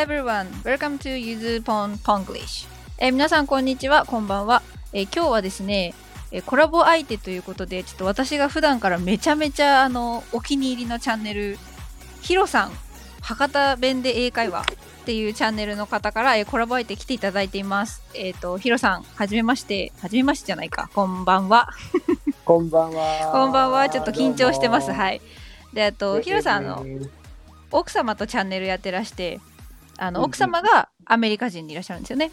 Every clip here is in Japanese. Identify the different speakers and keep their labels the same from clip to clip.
Speaker 1: everyone, welcome to Yuzu Pon Ponglish、えー皆さんこんにちは、こんばんは、えー今日はですね、えーコラボ相手ということで、ちょっと私が普段からめちゃめちゃあのお気に入りのチャンネル、ヒロさん、博多弁で英会話っていうチャンネルの方から、えーコラボ相手来ていただいています。えっ、と、ヒロさん、はじめまして、はじめましてじゃないか、こんばんは。
Speaker 2: こんばんは。
Speaker 1: こんばんは、ちょっと緊張してます。
Speaker 2: い。
Speaker 1: はい。で、あと、ヒロさん、あの、
Speaker 2: えー
Speaker 1: 奥様とチャンネルやってらしてあの、奥様がアメリカ人でいらっしゃるんですよね。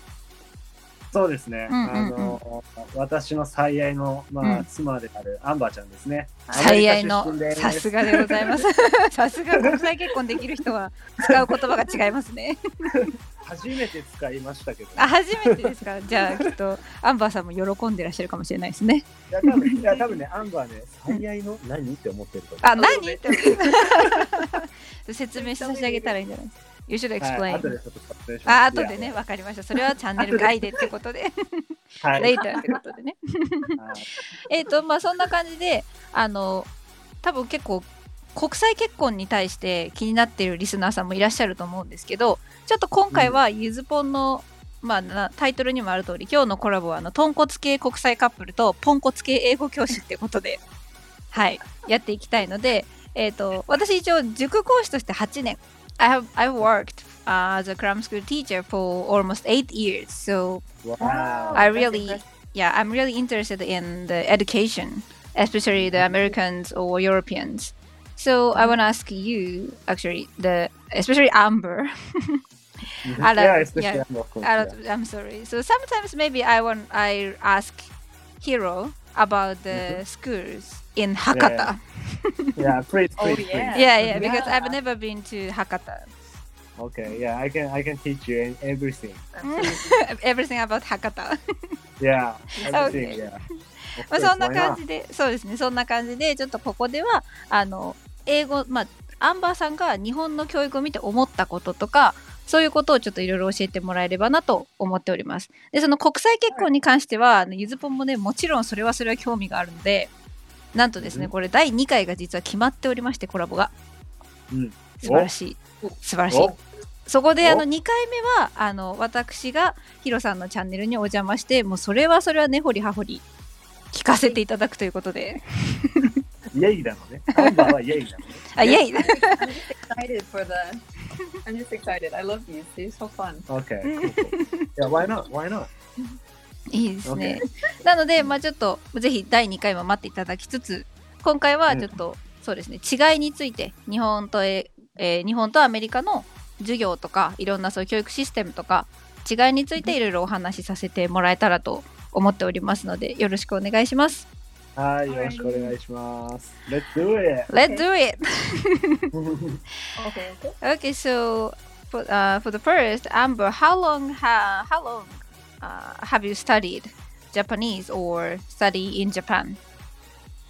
Speaker 2: そうですね。
Speaker 1: うんうんうん
Speaker 2: あの私の最愛のま
Speaker 1: うん
Speaker 2: あ妻であるアンバーちゃんですね。
Speaker 1: 最愛のさすがでございます。さすが国際結婚できる人は使う言葉が違いますね。
Speaker 2: 初めて使いましたけど。
Speaker 1: あ初めてですか。じゃあきっとアンバーさんも喜んでらっしゃるかもしれないですね。
Speaker 2: いや多分いや多分ねアンバーね最愛の何って思ってると思う。
Speaker 1: あ何？って 説明して差し上げたらいいんじゃない？ですか。You should
Speaker 2: はい
Speaker 1: explain、
Speaker 2: 後で
Speaker 1: あ後でね、わかりました。それはチャンネル外でってことで、
Speaker 2: はい。
Speaker 1: later ってことでね。
Speaker 2: はい
Speaker 1: えっ、とまあそんな感じであの多分結構国際結婚に対して気になっているリスナーさんもいらっしゃると思うんですけどちょっと今回はゆずぽんの、まあなタイトルにもある通り今日のコラボはあの豚骨系国際カップルとポンコツ系英語教師ってことではいやっていきたいのでえっ、と私一応塾講師として8年 I have I've worked、uh, as a grammar school teacher for almost eight years so
Speaker 2: Wow.
Speaker 1: I really, yeah, I'm really interested in the education, especially the mm-hmm. Americans or Europeans. So I mm-hmm. want to ask you, actually, the especially Amber. Mm-hmm. I love-
Speaker 2: Yeah, especially
Speaker 1: yeah.
Speaker 2: Amber, of course,
Speaker 1: I
Speaker 2: yeah.
Speaker 1: don't- I'm sorry. So sometimes maybe I want I ask Hero about the schools in Hakata.
Speaker 2: Yeah, please,
Speaker 3: Oh,
Speaker 2: please,
Speaker 3: yeah.
Speaker 2: please.
Speaker 1: Yeah, yeah, because
Speaker 3: Yeah.
Speaker 1: I've never been to Hakata.
Speaker 2: Okay, yeah, I can I can teach you everything.
Speaker 1: Everything about Hakata.
Speaker 2: Yeah, everything.
Speaker 1: Okay.
Speaker 2: Yeah.
Speaker 1: まあ、そんな感?じで、そうですね、そんな感じで、ちょっとここでは、あの、英語、まあ、アンバーさんが日本の教育を見て思ったこととか、そういうことをちょっといろいろ教えてもらえればなと思っております。で、その国際結婚に関しては、ゆずぽんもね、もちろんそれはそれは興味があるので、なんとですね、
Speaker 2: うん
Speaker 1: これ第2回が実は決まっておりまして、コラボが。
Speaker 2: うん
Speaker 1: 素晴らしい。素晴らしい。
Speaker 2: お
Speaker 1: そこであの
Speaker 2: お
Speaker 1: 2回目はあの私がヒロさんのチャンネルにお邪魔してもうそれはそれは根掘り葉掘り聞かせていただくということで
Speaker 2: イエイなのね。アンバーはイエイなのね。
Speaker 1: あイエイ
Speaker 3: I'm just excited for the. I'm just excited. I love these. They're so fun.
Speaker 2: Okay, cool, cool. Yeah, why not? Why not?
Speaker 1: いいですねなのでまあちょっとぜひ第2回も待っていただきつつ今回はちょっと、そうですね違いについて日本とえ、えー日本とアメリカの授業とかいろんなそういう教育システムとか違いについていろいろお話しさせてもらえたらと思っておりますのでよろしくお願いします
Speaker 2: はい、よろしくお願いします。Let's do it!
Speaker 1: Let's do it!
Speaker 3: Okay. okay.
Speaker 1: Okay, so for, uh, for the first, Amber, how long ha- how long uh, have you studied Japanese or study in Japan?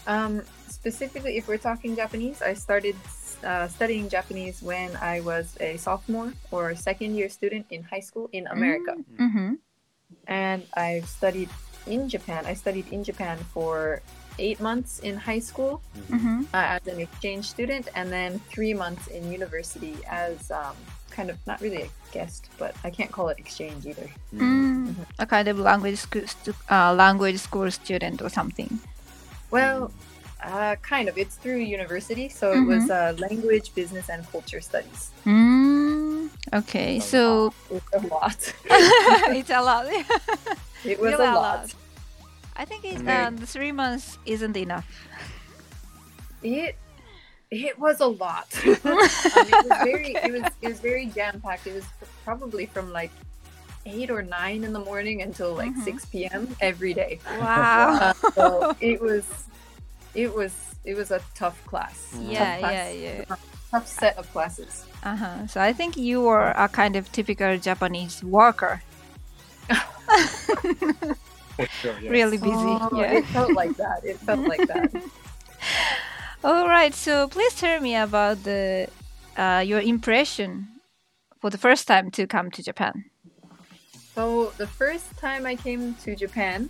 Speaker 3: Um, specifically, if we're talking Japanese, I started uh, studying Japanese when I was a sophomore or second year student in high school in America.
Speaker 1: Mm-hmm.
Speaker 3: And I've studied in Japan. I studied in Japan for eight months in high school
Speaker 1: Mm-hmm.
Speaker 3: uh, as an exchange student, and then three months in university as um, kind of not really a guest, but I can't call it exchange either.
Speaker 1: Mm. A kind of language school, stu- uh, language school student or something.
Speaker 3: Well, uh, kind of. It's through university, so it was uh, language, business, and culture studies.
Speaker 1: Mm. Okay, so
Speaker 3: It's a lot.
Speaker 1: it's a lot.
Speaker 3: It was
Speaker 1: Really
Speaker 3: a lot.
Speaker 1: I think it's,
Speaker 2: Very-
Speaker 1: um, the three months isn't enough.
Speaker 3: It it was a lot. um, it was very it was it was very jam packed. It was probably from like eight or nine in the morning until like
Speaker 1: Mhm.
Speaker 3: six p.m. every day.
Speaker 1: Wow.
Speaker 3: Uh, so it was it was it was a tough class.
Speaker 1: yeah,
Speaker 3: Tough
Speaker 1: yeah,
Speaker 3: class.
Speaker 1: yeah.
Speaker 3: Tough set of classes.
Speaker 1: Uh-huh. So I think you were a kind of typical Japanese worker.
Speaker 2: For sure, yes.
Speaker 1: Really busy.
Speaker 3: Oh,
Speaker 1: yeah.
Speaker 3: It felt like that. It felt like that.
Speaker 1: All right. So please tell me about the uh, your impression for the first time to come to Japan.
Speaker 3: So the first time I came to Japan,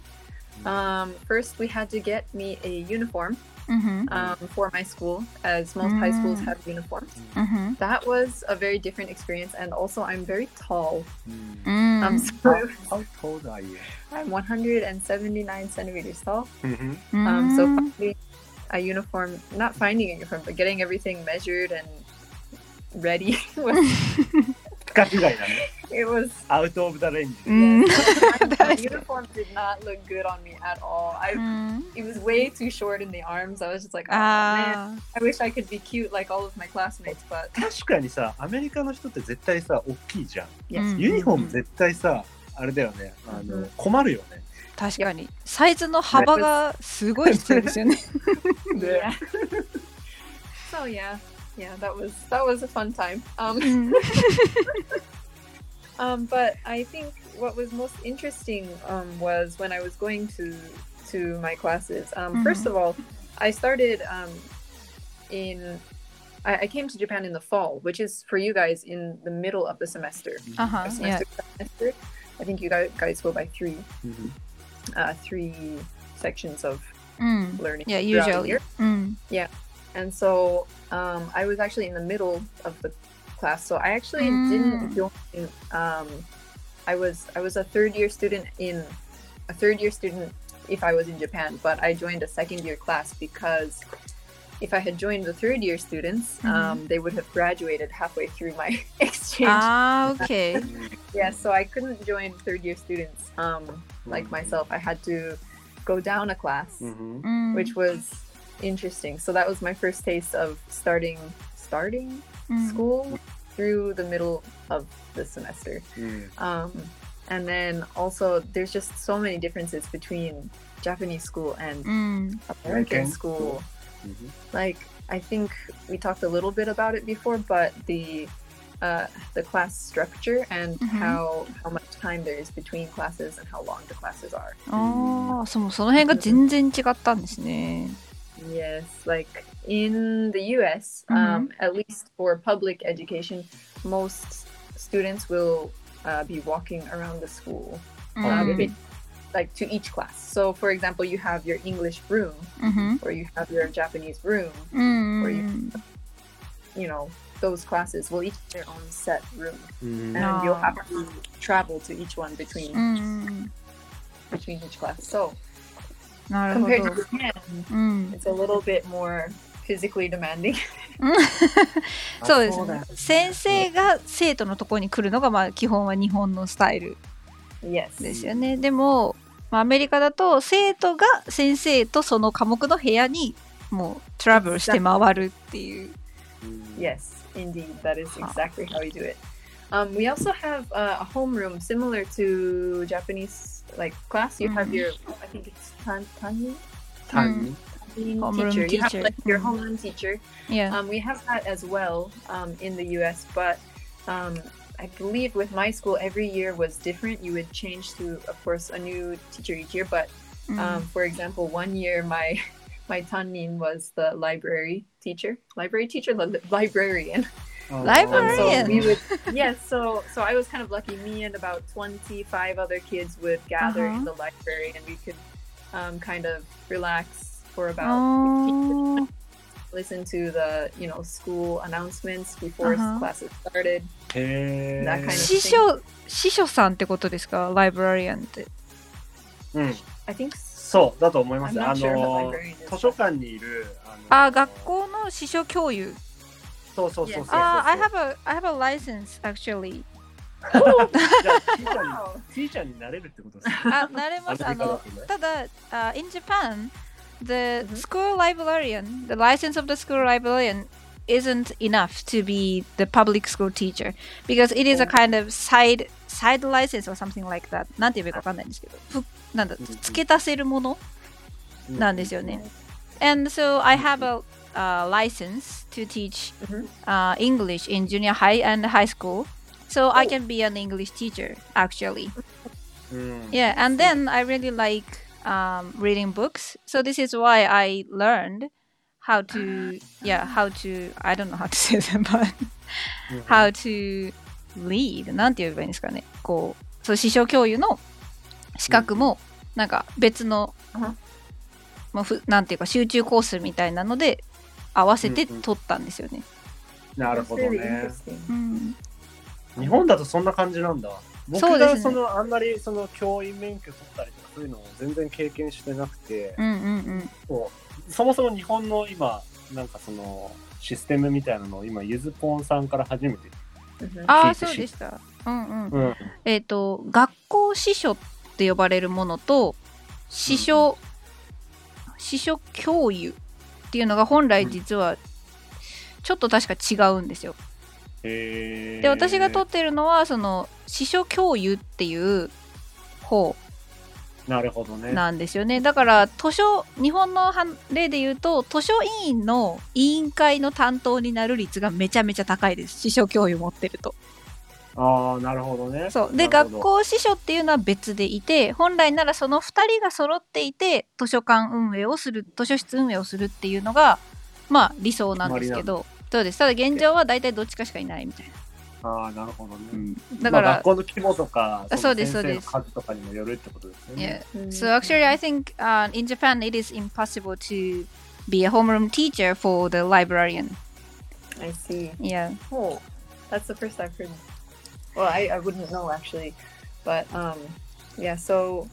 Speaker 3: um, first, we had to get me a uniform
Speaker 1: mm-hmm.
Speaker 3: um, for my school, as most mm-hmm. high schools
Speaker 1: mm.
Speaker 3: have uniforms.
Speaker 1: Mm-hmm.
Speaker 3: That was a very different experience, and also I'm very tall.
Speaker 1: Mm.
Speaker 3: Um, so
Speaker 2: how, how tall are you?
Speaker 3: I'm 179 centimeters tall.
Speaker 2: Mm-hmm.
Speaker 3: Um, so
Speaker 1: mm.
Speaker 3: finding a uniform, not finding a uniform, but getting everything measured and ready was. it was
Speaker 2: out of the range. Mm. Yeah. ザレンジ。
Speaker 1: うん
Speaker 3: my
Speaker 1: 確かに
Speaker 3: uniform did not look good on me at all. I
Speaker 1: うん
Speaker 3: it was way too short in the arms. I was just like, oh man,
Speaker 1: あ
Speaker 3: I wish I could be cute like all of my classmates, but
Speaker 2: 確かにさ、アメリカの人って絶対さ、大きいじゃん。
Speaker 3: yes.
Speaker 1: うん
Speaker 2: ユニフォーム絶対さ、あれだよね。あの
Speaker 3: うん
Speaker 2: 困るよね。
Speaker 1: ー確かにサイズの幅がすごい必要ですよね
Speaker 3: Yeah. so yeah, yeah, that was that was a fun time. Um,
Speaker 1: うん
Speaker 3: um, but I think what was most interesting um, was when I was going to to my classes. Um, mm-hmm. First of all, I started um, in I, I, came to Japan in the fall, which is for you guys in the middle of the semester.
Speaker 1: Mm-hmm.
Speaker 3: Uh-huh,
Speaker 1: semester, yeah.
Speaker 3: semester, I think you guys go by
Speaker 2: 3 mm-hmm.
Speaker 3: uh, three sections of
Speaker 1: mm.
Speaker 3: learning.
Speaker 1: Yeah, usually. Mm. Yeah,
Speaker 3: and so um, I was actually in the middle of the class, so I actually
Speaker 1: mm.
Speaker 3: didn't join um, I was I was a third year student in a third year student if I was in Japan, but I joined a second year class because if I had joined the third year students,
Speaker 1: mm-hmm.
Speaker 3: um, they would have graduated halfway through my exchange.
Speaker 1: Ah, okay.
Speaker 3: yeah, so I couldn't join third year students um, mm-hmm. like myself. I had to go down a class,
Speaker 1: mm-hmm. Mm.
Speaker 3: which was interesting. So that was my first taste of starting starting
Speaker 1: mm.
Speaker 3: school through the middle of the semester.
Speaker 2: うん。
Speaker 3: Um, and then also there's just so many differences between Japanese school and
Speaker 1: うん
Speaker 3: American
Speaker 2: American
Speaker 3: school.
Speaker 2: うん
Speaker 3: Like I think we talked a little bit about it before, but the uh, the class structure and
Speaker 1: Mhm.
Speaker 3: how how much time there is between classes and how long the classes are.
Speaker 1: ああそのその辺が全然違ったんですね
Speaker 3: Yes, like in the US, um, mm-hmm. um, at least for public education, most students will uh, be walking around the school uh,
Speaker 1: mm-hmm.
Speaker 3: uh, like to each class. So, for example, you have your English room,
Speaker 1: mm-hmm.
Speaker 3: or you have your Japanese room, or you, you know, those classes will each have their own set room,
Speaker 2: mm-hmm.
Speaker 3: and
Speaker 1: oh.
Speaker 3: you'll have to travel to each one between between each class. So, compared to Japan, it's a little bit more physically demanding.
Speaker 1: そうですね先生が生徒のところに来るのがまあ基本は日本のスタイル
Speaker 3: yes.
Speaker 1: ですよねでも、まあ、アメリカだと生徒が先生とその科目の部屋にもうトラブルして回るっていう。
Speaker 2: うん
Speaker 3: Yes, indeed. That is exactly how we do it. Um, we also have uh, a homeroom similar to Japanese like class. You have
Speaker 1: Mhm.
Speaker 3: your, I think it's tan
Speaker 2: に
Speaker 3: Tani
Speaker 1: Homeroom
Speaker 3: teacher. You have like your
Speaker 1: Mhm.
Speaker 3: homeroom teacher.
Speaker 1: Yeah.
Speaker 3: Um, we have that as well um, in the U.S. But um, I believe with my school, every year was different. You would change to, of course, a new teacher each year. But
Speaker 1: うん
Speaker 3: um, for example, one year my my tanin was the library teacher, library teacher, li- librarian. Um,
Speaker 1: Librarian.
Speaker 3: so we would, yes. So so I was kind of lucky. Me and about twenty five other kids would gather in
Speaker 1: Uh-huh.
Speaker 3: the library, and we could um, kind of relax for about
Speaker 1: あ
Speaker 3: 15 listen to the you know school announcements before
Speaker 1: Uh-huh.
Speaker 3: classes started.
Speaker 2: へ
Speaker 3: That kind
Speaker 1: ー
Speaker 3: of
Speaker 2: え。
Speaker 1: 司書司書さんってことですかライブラリアンって。
Speaker 2: うん。
Speaker 3: I think
Speaker 2: そうだと思います。
Speaker 3: I'm not
Speaker 2: あ
Speaker 3: sure
Speaker 2: の.図書館にいる。あの
Speaker 1: あ学校の司書教諭。
Speaker 2: そうそうそうそう。
Speaker 1: あ、I have a I have a license actually.
Speaker 2: じゃあティーチャーになれるってことですね。
Speaker 1: あ、なれます。あの、ただ、あ in Japan, the
Speaker 3: Mhm.
Speaker 1: school librarian, the license of the school librarian isn't enough to be the public school teacher because it is a
Speaker 2: Oh.
Speaker 1: kind of side side license or something like that. なんて言えばいいかわかんないんですけど、ふなんだ
Speaker 2: うんうん、
Speaker 1: 付け足せるものなんですよね。And so I have a uh, license to teach
Speaker 3: Mhm.
Speaker 1: uh, English in junior high and high school. So I can be an English teacher actually.
Speaker 2: うん。
Speaker 1: Yeah, and then I really like um, reading books. So this is why I learned how to, yeah, how to, I don't know how to say that, but
Speaker 2: うん
Speaker 1: how to read. なんて言えばいいんですかね。こう、そう、師匠教諭の資格もなんか別の、
Speaker 3: あは
Speaker 1: まあ、ふなんていうか集中コースみたいなので合わせて取ったんですよね。
Speaker 2: なるほどね。
Speaker 1: うん、
Speaker 2: 日本だとそんな感じなんだ。僕
Speaker 1: そうですね
Speaker 2: がそのあんまりその教員免許取ったりとかそういうのを全然経験してなくて、
Speaker 1: うんうんうん
Speaker 2: そうそもそも日本の今なんかそのシステムみたいなのを今ゆずぽんさんから初めて。
Speaker 3: Mhm.
Speaker 1: ああ
Speaker 2: 聞いて
Speaker 1: そうでした。うんうん
Speaker 2: うん。
Speaker 1: えっ、と学校司書って呼ばれるものと司書、司書教諭っていうのが本来実はちょっと確か違うんですよ。
Speaker 2: へー
Speaker 1: で私が取ってるのはその司書教諭っていう方
Speaker 2: なるほどね。
Speaker 1: なんですよね。だから図書日本のは例で言うと図書委員の委員会の担当になる率がめちゃめちゃ高いです。司書教諭持ってると。
Speaker 2: ああ、なるほどね。
Speaker 1: そう。で学校司書っていうのは別でいて本来ならその2人が揃っていて図書館運営をする図書室運営をするっていうのがまあ理想なんですけど。そうです。ただ現状は大体どっちかしかいないみたいな、
Speaker 2: ああ、なるほどね。
Speaker 1: だから、
Speaker 2: まあ学校の規模とか、
Speaker 1: あそうです
Speaker 2: の先生の
Speaker 1: そう
Speaker 2: 数とかにもよるってことですよ
Speaker 1: Yeah.
Speaker 2: ね。
Speaker 3: Mm.
Speaker 1: So actually, I think uh, in Japan it is impossible to be a homeroom teacher for the librarian.
Speaker 3: I see.
Speaker 1: Yeah.
Speaker 3: Oh, that's the first I've heard. Well, I, I wouldn't know actually, but um, yeah. So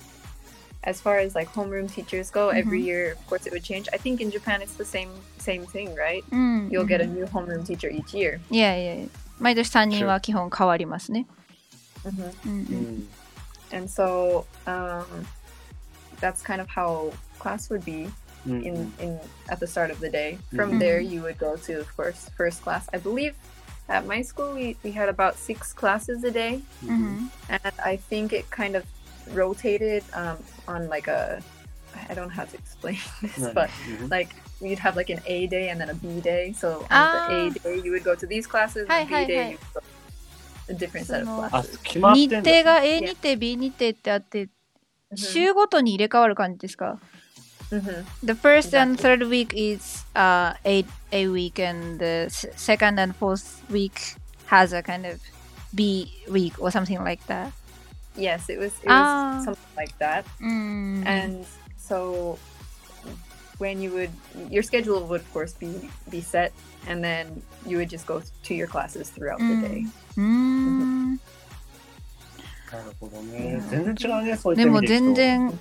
Speaker 3: as far as like homeroom teachers go, every
Speaker 1: Mhm.
Speaker 3: year, of course, it would change. I think in Japan it's the same same thing, right?
Speaker 1: うん。
Speaker 3: You'll get a new homeroom teacher each year.
Speaker 1: いやいやいや 毎年3人は基本変わりますね。
Speaker 3: hmm
Speaker 1: うんう
Speaker 2: うんん。
Speaker 3: And so um, that's kind of how class would be
Speaker 2: うん
Speaker 3: in in at the start of the day. From
Speaker 1: Mhm.
Speaker 3: there, you would go to, of course, first class. I believe at my school we, we had about six classes a day.
Speaker 2: う
Speaker 1: うんん
Speaker 3: and I think it kind of rotated um, on like a I don't know how to explain this,
Speaker 2: 何
Speaker 3: but
Speaker 2: うん
Speaker 3: like you'd have like an A day and then a B day. So on
Speaker 1: Ah.
Speaker 3: the A day you would go to these classes,
Speaker 1: Hi,
Speaker 3: and B
Speaker 1: hi,
Speaker 3: day
Speaker 1: hi.
Speaker 3: you would go to a different set of
Speaker 1: その
Speaker 2: あ
Speaker 3: classes.
Speaker 2: 決まってんだ
Speaker 1: 日程が A 日程 B 日程ってあって、
Speaker 3: Mhm.
Speaker 1: 週ごとに入れ替わる感じですか
Speaker 3: Mhm.
Speaker 1: The first and
Speaker 3: Exactly.
Speaker 1: third week is uh, A, A week and the s- second and fourth week has a kind of B week or something like that.
Speaker 3: Yes, it was it was
Speaker 1: Ah.
Speaker 3: something like that.
Speaker 1: うん。
Speaker 3: And so when you would your schedule would of course be be set and then you would just go to your classes throughout the day.
Speaker 1: うーん。
Speaker 2: なるほどね。全然違うね、そういった
Speaker 1: でも全。然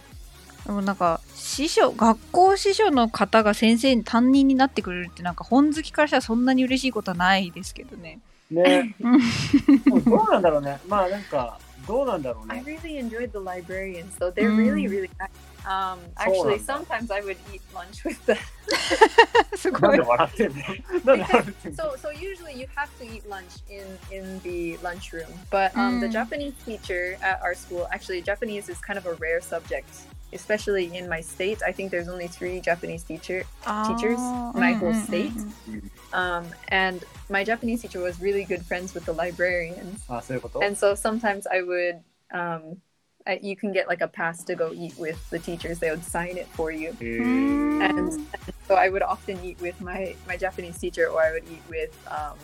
Speaker 1: でもなんか師匠学校師匠の方が先生に担任になってくれるってなんか本好きからしたらそんなに嬉しいことはないですけどね。
Speaker 2: ね。どうなんだろうね。まあなんか、どうなんだろう
Speaker 3: I
Speaker 2: ね。
Speaker 3: really enjoyed the librarians, though. They're
Speaker 1: Mm.
Speaker 3: really, really nice. Um, actually,
Speaker 2: So, um,
Speaker 3: sometimes I would eat lunch with them.
Speaker 1: す
Speaker 2: なんで
Speaker 1: ごい。
Speaker 2: 笑ってんのなんで笑ってんの
Speaker 3: So, so usually you have to eat lunch in in the lunchroom. But um, the
Speaker 1: Mm.
Speaker 3: Japanese teacher at our school, actually, Japanese is kind of a rare subject, especially in my state. I think there's only three Japanese teacher, teachers in my whole state. um, and my Japanese teacher was really good friends with the librarians.
Speaker 2: あ、そういうこと
Speaker 3: and so sometimes I would um I, you can get like a pass to go eat with the teachers they would sign it for you
Speaker 2: へー
Speaker 3: and so I would often eat with my my Japanese teacher or I would eat with um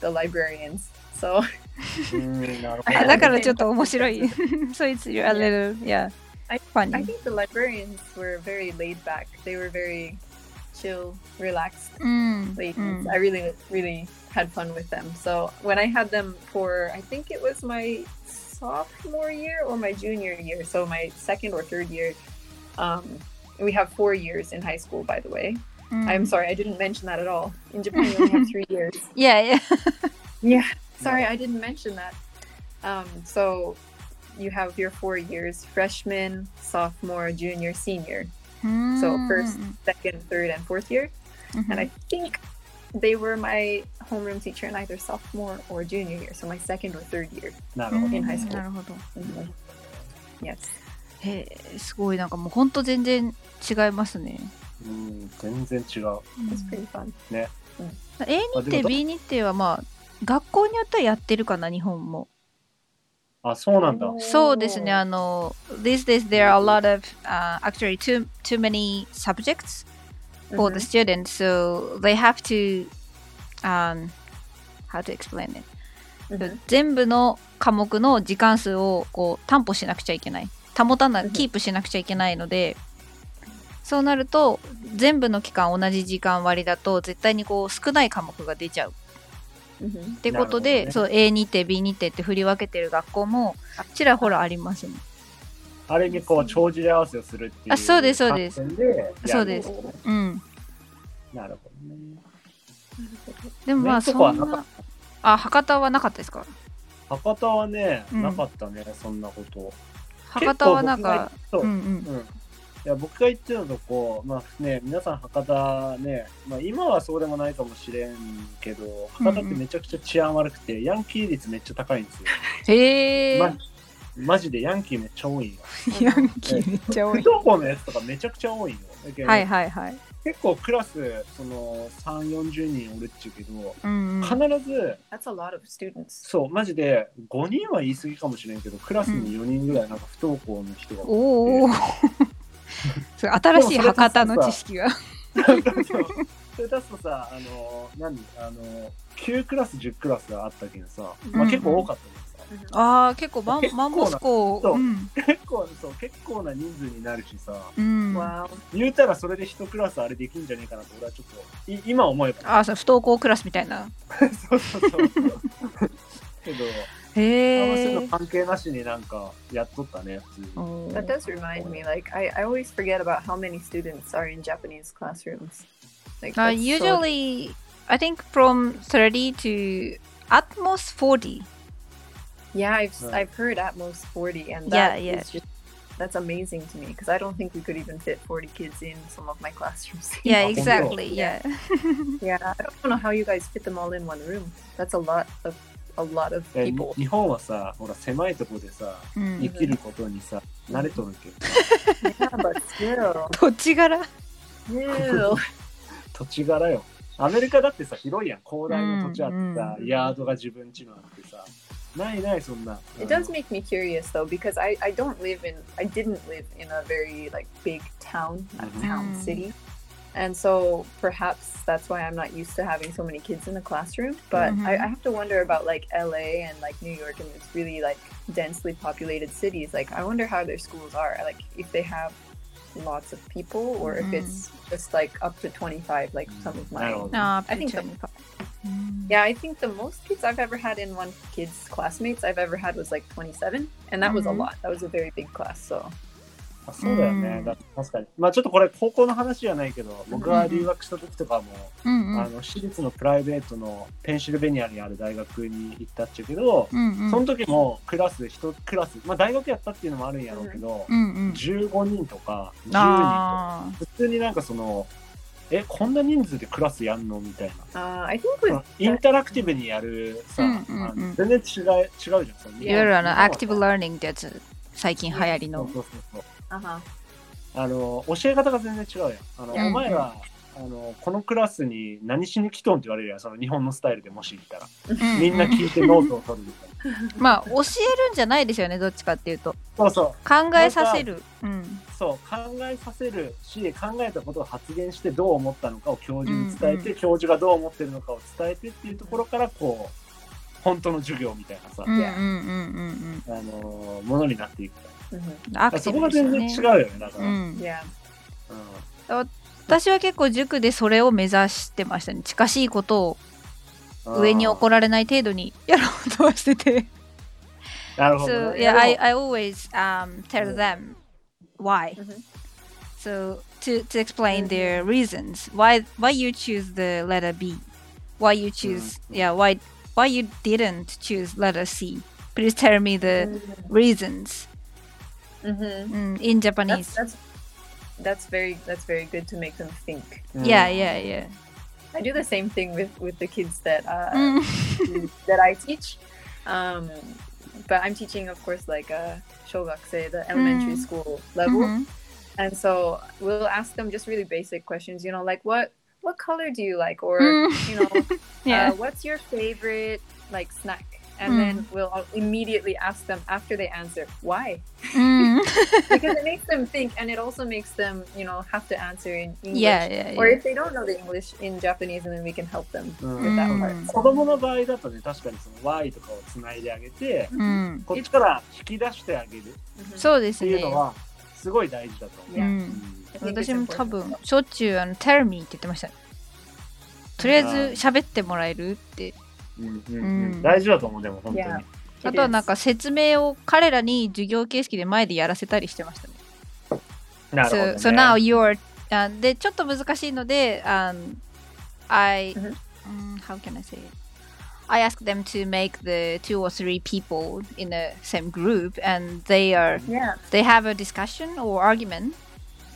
Speaker 3: the librarians so
Speaker 2: うんなるほ
Speaker 1: あ
Speaker 2: ど。
Speaker 1: だからちょっと面白い。so it's a little, yeah,
Speaker 3: I-
Speaker 1: funny.
Speaker 3: I think the librarians were very laid back they were very chill relaxed
Speaker 1: うん。
Speaker 3: ladies
Speaker 1: うん
Speaker 3: I really really had fun with them so when I had them for I think it was my sophomore year or my junior year, so my second or third year. Um, we have four years in high school, by the way.
Speaker 1: Mm.
Speaker 3: I'm sorry, I didn't mention that at all. In Japan, you only have three years.
Speaker 1: Yeah, yeah.
Speaker 3: yeah, sorry, I didn't mention that. Um, so you have your four years freshman, sophomore, junior, senior. Mm. So first, hmm. second, third, and fourth year. Mm-hmm. And I think they were my homeroom teacher in either sophomore or junior year. So my second or third year. in high school.
Speaker 1: なるほど。
Speaker 3: Mhm. Yes.
Speaker 1: へえ、すごいなんかもう本当全然違いますね。
Speaker 2: うん、全然違う。
Speaker 3: It's pretty fun.
Speaker 1: A
Speaker 2: あ
Speaker 1: 日程
Speaker 2: でもど
Speaker 1: B 日程はまあ学校によってはやってるかな日本も。
Speaker 2: あ、そうなんだ。
Speaker 1: そうですね。あの these days there are a lot of、uh, actually too too many subjects for the
Speaker 3: Mhm.
Speaker 1: students, so they have to um how to explain it?
Speaker 3: Mhm.
Speaker 1: 全部の科目の時間数をこう担保しなくちゃいけない。保たな
Speaker 3: うん
Speaker 1: キープしなくちゃいけないのでそうなると全部の期間同じ時間割だと絶対にこう少ない科目が出ちゃう
Speaker 3: Mhm.
Speaker 1: ってことで、
Speaker 2: なるほ
Speaker 1: そう A 日程 B 日程って振り分けてる学校もちらほらありますね。
Speaker 2: あれにこう、帳尻合わせをするっていう。
Speaker 1: あそうですそうですそうですうん。
Speaker 2: なるほどね。
Speaker 1: でもまあ
Speaker 2: ねそ
Speaker 1: そんなあ博多はなかったですか？
Speaker 2: 博多はね、
Speaker 1: うん
Speaker 2: なかったね、そんなこと。
Speaker 1: 博多はなんか
Speaker 2: 結構僕が
Speaker 1: うんうん
Speaker 2: そう、うん。いや僕が言ってたとこ、まあね、皆さん博多ね、まあ、今はそうでもないかもしれんけど、博多ってめちゃくちゃ治安悪くて、ヤンキー率めっちゃ高いんですよ。
Speaker 1: へえ、
Speaker 2: まマジでヤンキーめっちゃ多いんよ。
Speaker 1: ヤンキーめっちゃ多い
Speaker 2: 不。登校のやつとかめちゃくちゃ多いよ。だけど
Speaker 1: はいはいはい。
Speaker 2: 結構クラス、その3、40人おるっちゅうけど、
Speaker 1: うんうん、
Speaker 2: 必ず、
Speaker 3: That's a lot of students.
Speaker 2: そう、マジで5人は言い過ぎかもしれんけど、クラスに4人ぐらいなんか不登校の人が
Speaker 1: おお。それ新しい博多の知識が。
Speaker 2: それ出すとさ、あの、何？あの、9クラス、10クラスがあったけどさ、まあ
Speaker 1: うん
Speaker 2: 結構多かったけどさ、
Speaker 3: Mhm.
Speaker 1: ああ結構マンモスコ
Speaker 2: そう
Speaker 1: うん
Speaker 2: 結構、そう、結構な人数になるしさ、
Speaker 1: うん、
Speaker 3: Wow.
Speaker 2: 言うたらそれで1クラスあれできんじゃねえかなと俺はちょっと、い今思えば。
Speaker 1: ああそう不登校クラスみたいな。
Speaker 2: そうそうそう。けど、
Speaker 1: へ
Speaker 2: 関係なしになんかやっとったね、普通
Speaker 3: That
Speaker 1: ー
Speaker 3: does remind me, like, I, I always forget about how many students are in Japanese classrooms. Like,
Speaker 1: Uh,
Speaker 3: that's so-
Speaker 1: usually, I think from 30 to at most 40.
Speaker 3: yeah, I've,
Speaker 2: Right.
Speaker 3: I've heard at most 40, and
Speaker 1: Yeah,
Speaker 3: that is
Speaker 1: yeah.
Speaker 3: just that's amazing to me because I don't think we could even fit 40 kids in some of my classrooms.
Speaker 1: Yeah,
Speaker 2: Oh,
Speaker 1: exactly.
Speaker 3: yeah.
Speaker 1: Yeah.
Speaker 3: yeah, I don't know how you guys fit them all in one room. That's a lot of a lot of
Speaker 2: え
Speaker 3: people.
Speaker 2: 日本はさ、ほら、狭いとこでさ、
Speaker 1: うん
Speaker 2: 生きることにさ、慣れとるけど、
Speaker 3: yeah, but still,
Speaker 1: 土地柄
Speaker 3: still.
Speaker 2: 土地柄よ。アメリカだってさ、広いやん。広大な土地あってさ、
Speaker 3: うん
Speaker 2: ヤードが自分家のあってさ。 mm, ないない、そんな。
Speaker 3: It does make me curious though because I, I don't live in I didn't live in a very like big town not
Speaker 2: Mhm.
Speaker 3: town
Speaker 1: Mm.
Speaker 3: city and so perhaps that's why I'm not used to having so many kids in the classroom but
Speaker 1: Mhm.
Speaker 3: I, I have to wonder about like LA and like New York and it's really like densely populated cities like I wonder how their schools are like if they have lots of people or
Speaker 1: Mhm.
Speaker 3: if it's just like up to 25 like some of
Speaker 2: I
Speaker 3: mine
Speaker 2: don't-
Speaker 1: ああ、
Speaker 3: I think
Speaker 1: プチ
Speaker 3: yeah, I think the most kids I've ever had in one kid's classmates I've ever had was like 27, and that was a
Speaker 1: Mhm.
Speaker 3: lot. That was a very big class. So
Speaker 2: あそうだよね。
Speaker 1: うん
Speaker 2: だ確かに。まあちょっとこれ、高校の話じゃないけど、僕が留学した時とかも、
Speaker 1: うんうん
Speaker 2: あの私立のプライベートのペンシルベニアにある大学に行ったっちゃけど、
Speaker 1: うんうん
Speaker 2: その時もクラス、1クラス、まあ大学やったっていうのもあるんやろうけど、
Speaker 1: うんうん
Speaker 2: 15人とか10人とか、
Speaker 1: あ
Speaker 2: 普通になんかその、え、こんな人数でクラスやんの？みたいな。
Speaker 3: uh, I think with
Speaker 2: インタラクティブにやるさ、
Speaker 1: うんうんうん
Speaker 2: あの全然違う違うじゃん。その
Speaker 1: あいわゆるあのアクティブラーニングってやつ最近流行りの
Speaker 2: そうそうそうそう
Speaker 3: uh huh
Speaker 2: あの教え方が全然違うやん。あの、
Speaker 1: うん
Speaker 2: お前ら、あのこのクラスに何しに来とんって言われるやん。その日本のスタイルでもし行ったら。
Speaker 1: うん
Speaker 2: みんな聞いてノートを取るみたいな。
Speaker 1: まあ教えるんじゃないですよねどっちかっていうと。
Speaker 2: そうそう。
Speaker 1: 考えさせる。うん。
Speaker 2: そう考えさせるし考えたことを発言してどう思ったのかを教授に伝えて、
Speaker 1: うん。
Speaker 2: 教授がどう思ってるのかを伝えてっていうところからこう本当の授業みたいなさ、
Speaker 1: うんうんうんうん
Speaker 2: あのものになっていくか
Speaker 3: hmm
Speaker 1: うん
Speaker 2: そこが全然違うよねだから、
Speaker 1: う
Speaker 2: うん。
Speaker 1: 私は結構塾でそれを目指してましたね。近しいことを上に怒られない程度にやろうとはしてて
Speaker 2: なるほど、
Speaker 1: So
Speaker 2: ね。
Speaker 1: yeah, I, I always um, tell them why.
Speaker 3: Mhm.
Speaker 1: So to, to explain their reasons why why you choose the letter B, why you choose yeah why why you didn't choose letter C. Please tell me the reasons
Speaker 3: hmm
Speaker 1: mm, in
Speaker 3: That's
Speaker 1: Japanese.
Speaker 3: that's that's very that's very good to make them think.
Speaker 2: うん
Speaker 1: Yeah, yeah, yeah.
Speaker 3: I do the same thing with with the kids that uh,
Speaker 1: Mm.
Speaker 3: that I teach. Um, but I'm teaching, of course, like uh, shogakse, the elementary
Speaker 1: Mm.
Speaker 3: school level.
Speaker 1: Mhm.
Speaker 3: and so we'll ask them just really basic questions you know like what what color do you like or
Speaker 1: Mm.
Speaker 3: you know
Speaker 1: Yeah.
Speaker 3: uh, what's your favorite like snack and
Speaker 1: Mm.
Speaker 3: then we'll immediately ask them after they answer why
Speaker 1: Mm. Mm.
Speaker 3: because it makes them think and it also makes them, you know, have to answer in English.
Speaker 1: Yeah, yeah,
Speaker 3: Or
Speaker 1: yeah.
Speaker 3: if they don't know the English in Japanese, and then we can help them
Speaker 2: うん
Speaker 3: with that
Speaker 1: Mm.
Speaker 3: part.
Speaker 2: 子供の場合だとね、確かにその Y とかをつないであげて、
Speaker 1: うん、
Speaker 2: こっちから引き出してあげるっ
Speaker 3: Mhm.
Speaker 1: そうですね
Speaker 2: ていう。のは、すごい大事だと思う。
Speaker 1: うん、私も多.分しょっちゅうあの「Tell me」って言ってましたね。とりあえず喋ってもらえるって。
Speaker 2: 大事だと思う、でも本当に。
Speaker 3: Yeah.
Speaker 1: あとはなんか説明を彼らに授業形式で前でやらせたりしてましたね。
Speaker 2: なるほど、
Speaker 1: So,
Speaker 2: ね。
Speaker 1: so now you're あでちょっと難しいので、um, I、
Speaker 3: うん
Speaker 1: um, how can I say it? I ask them to make the two or three people in the same group and they are
Speaker 3: Yeah.
Speaker 1: they have a discussion or argument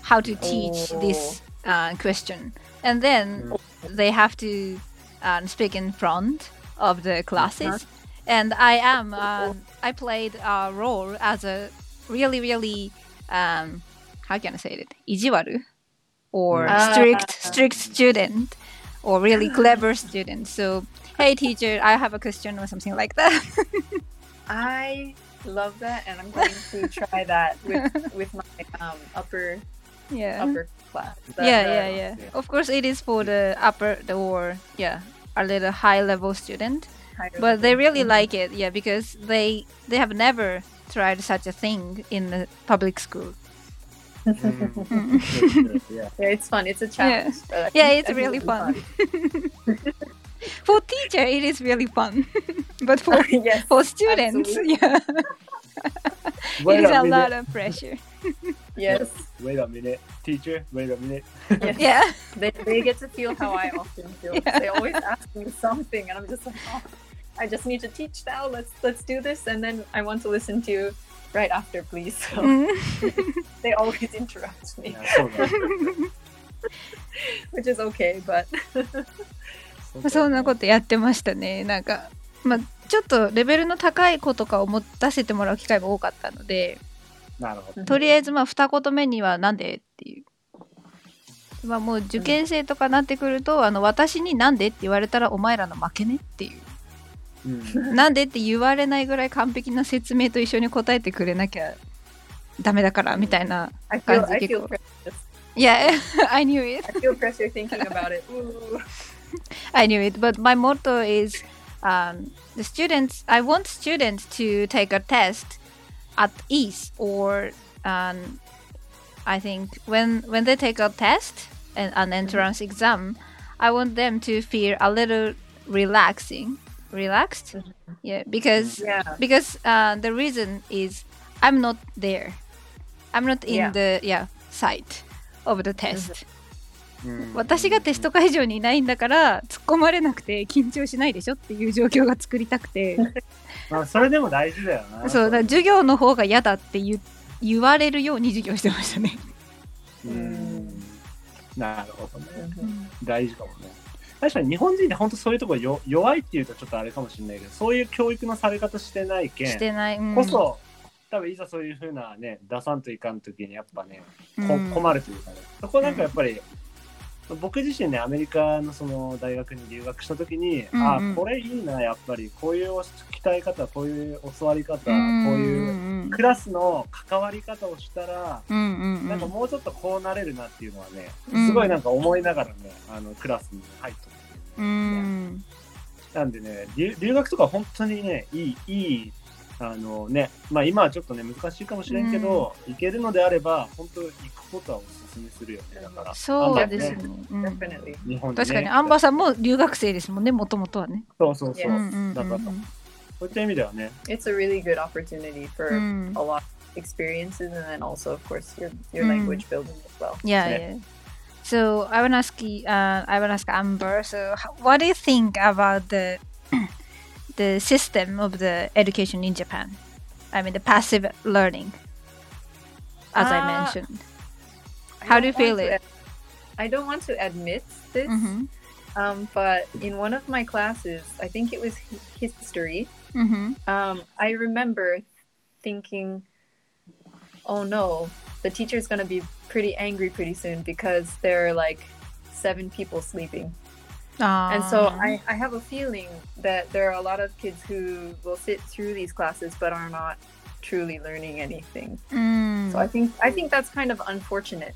Speaker 1: how to teach
Speaker 3: Oh.
Speaker 1: this uh, question and then they have to um, speak in front of the classes. And I am, uh, I played a role as a really, really, um, how can I say it? Ijiwaru or mm. strict,
Speaker 3: ah.
Speaker 1: strict student or really clever student. So, hey, teacher, I have a question or something like that.
Speaker 3: I love that, and I'm going to try that with, with my um, upper
Speaker 1: yeah
Speaker 3: upper class.
Speaker 1: Yeah,
Speaker 3: yeah,
Speaker 1: yeah, yeah. Of course, it is for the upper the or yeah a little high level student but they really like it yeah because they they have never tried such a thing in the public school
Speaker 2: mm.
Speaker 3: yeah. it's fun it's a challenge
Speaker 1: yeah,
Speaker 3: yeah
Speaker 1: it's really
Speaker 3: fun,
Speaker 1: fun. for teacher it is really fun but for
Speaker 3: yes,
Speaker 1: for students
Speaker 3: absolutely.
Speaker 1: yeah well,
Speaker 2: it
Speaker 1: is
Speaker 2: I mean,
Speaker 1: a lot of pressure
Speaker 3: Yes.
Speaker 2: Wait a minute. Teacher, wait a minute.
Speaker 3: yes.
Speaker 1: Yeah,
Speaker 3: They, they get to feel how I often feel.
Speaker 1: Yeah.
Speaker 3: They always ask me something, and I'm just like, oh, I just need to teach now. Let's let's do this, and then I want to listen to you right after, please. So
Speaker 1: Mm.
Speaker 3: they always interrupt
Speaker 2: い
Speaker 3: me,
Speaker 2: やそうだね
Speaker 3: which is okay. But
Speaker 2: そ
Speaker 1: んなことやってましたね。なんか、まあ、ちょっとレベルの高い子とかを持たせてもらう機会も多かったので、
Speaker 2: なるほど、ね。
Speaker 1: とりあえず、まあ、二言目にはなんでっていう。まあ、もう受験生とかなってくると、うん、あの、私になんでって言われたら、お前らの負けねっていう。
Speaker 2: うん、
Speaker 1: なんでって言われないぐらい完璧な説明と一緒に答えてくれなきゃダメだからみたいな感
Speaker 3: う
Speaker 1: 結構
Speaker 3: いや、
Speaker 1: yeah, I knew it
Speaker 3: I feel pressure thinking about it、Ooh.
Speaker 1: I knew it but my motto is、um, the students I want students to take a test、うん、at ease or um, I think when when they take a test and an entrance exam, I want them to feel a little relaxing, relaxed. Yeah, because
Speaker 3: Yeah.
Speaker 1: because uh, the reason is I'm not there. I'm not in
Speaker 3: Yeah.
Speaker 1: the yeah site of the test.
Speaker 2: うん
Speaker 1: 私がテスト会場にいないんだから突っ込まれなくて緊張しないでしょっていう状況が作りたくて
Speaker 2: まあ、それでも大事だよな。
Speaker 1: そうだ授業の方が嫌だって言言われるように授業してましたね。
Speaker 2: うんなるほどね。
Speaker 3: Mhm.
Speaker 2: 大事かもね。確かに日本人って本当そういうところよ弱いっていうとちょっとあれかもしれないけど、そういう教育のされ方してないけん、
Speaker 1: してない。うん
Speaker 2: こそ、多分いざそういうふうなね、出さんといかんときにやっぱね、こ
Speaker 1: うん
Speaker 2: 困るというかね。そこなんかやっぱり、僕自身ね、アメリカのその大学に留学したときに、
Speaker 1: うんうん。
Speaker 2: あ、これいいな、やっぱり、こういう鍛え方、こういう教わり方、こう
Speaker 1: うん
Speaker 2: いうクラスの関わり方をしたら、
Speaker 1: うんうんうん。
Speaker 2: なんかもうちょっとこうなれるなっていうのはね、
Speaker 1: うん。
Speaker 2: すごいなんか思いながらね、あのクラスに入って
Speaker 1: う
Speaker 2: る、
Speaker 1: ん。
Speaker 2: なんでね留、留学とか本当にね、いい、いい、あのね、まあ今はちょっとね、難しいかもしれんけど、行けるのであれば、本当行くことはお勧めするよね、だから。
Speaker 1: そうですね.
Speaker 2: 日本。
Speaker 1: 確かにアンバさんも留学生ですもんねもともとはね。
Speaker 2: そうそうそう。
Speaker 3: うん
Speaker 1: うんうんうん
Speaker 2: だから、そういった意味ではね、
Speaker 3: It's a really good opportunity for
Speaker 1: うん
Speaker 3: a lot of experiences, and then also, of course, your your
Speaker 1: Mm.
Speaker 3: language building as well.
Speaker 1: Yeah,
Speaker 2: Yeah.
Speaker 1: So I want to ask you, uh, I want to ask Amber. So what do you think about the the system of the education in Japan? I mean, the passive learning, as I
Speaker 3: Uh,
Speaker 1: mentioned.
Speaker 3: I
Speaker 1: How do you feel it?
Speaker 3: ad- I don't want to admit this,
Speaker 1: Mm-hmm.
Speaker 3: um, but in one of my classes, I think it was hi- history.
Speaker 1: Mm-hmm.
Speaker 3: Um, I remember thinking, "Oh no, the teacher's gonna be pretty angry pretty soon because there are like seven people sleeping." Aww. And so I, I have a feeling that there are a lot of kids who will sit through these classes but are not truly learning anything.
Speaker 1: Mm.
Speaker 3: So I mm. think I think that's kind of unfortunate.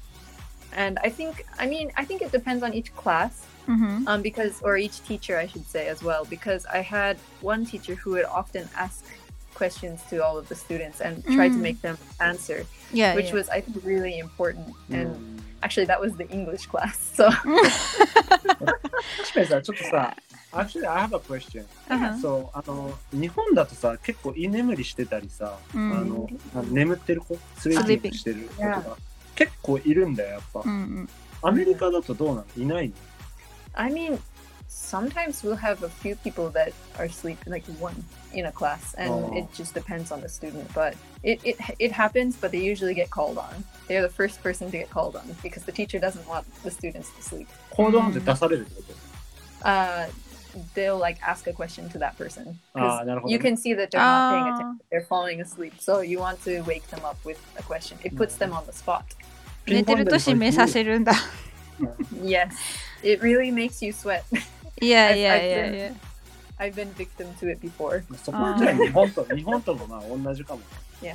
Speaker 3: And I think I mean I think it depends on each class.
Speaker 1: Mm-hmm.
Speaker 3: Um, because or each teacher I should say as well because I had one teacher who would often ask questions to all of the students and try to
Speaker 1: mm.
Speaker 3: make them answer
Speaker 1: yeah,
Speaker 3: which
Speaker 1: yeah.
Speaker 3: was I think really important
Speaker 2: mm.
Speaker 3: and actually that was the English class so
Speaker 2: 確かにさ、ちょっとさ、actually I have a question.
Speaker 1: うん。うん。
Speaker 2: そう、あの、日本だとさ、結構居眠りしてたりさ、
Speaker 1: うん。
Speaker 2: あの、あの眠ってる子、スリーピングしてる子とか、結構いるんだよ、やっぱ。
Speaker 1: う。んうん。
Speaker 2: アメリカだとどうなの？いないの
Speaker 3: ？I mean sometimes we'll have a few people that are sleeping like one in a class and
Speaker 2: Oh.
Speaker 3: it just depends on the student but it, it it happens but they usually get called on they're the first person to get called on because the teacher doesn't want the students to sleep
Speaker 2: 行動なんて出されるってこと
Speaker 3: uh they'll like ask a question to that person 'Cause
Speaker 2: あーなるほどね。
Speaker 3: you can see that they're not paying
Speaker 1: あ
Speaker 3: attention they're falling asleep so you want to wake them up with a question it puts them on the spot
Speaker 1: 寝てると指名させるんだ
Speaker 3: yes it really makes you sweat
Speaker 1: いやいやいやいや
Speaker 3: i've been victim to it before
Speaker 2: そこはじゃあ日本と、日本ともまあ同じかも。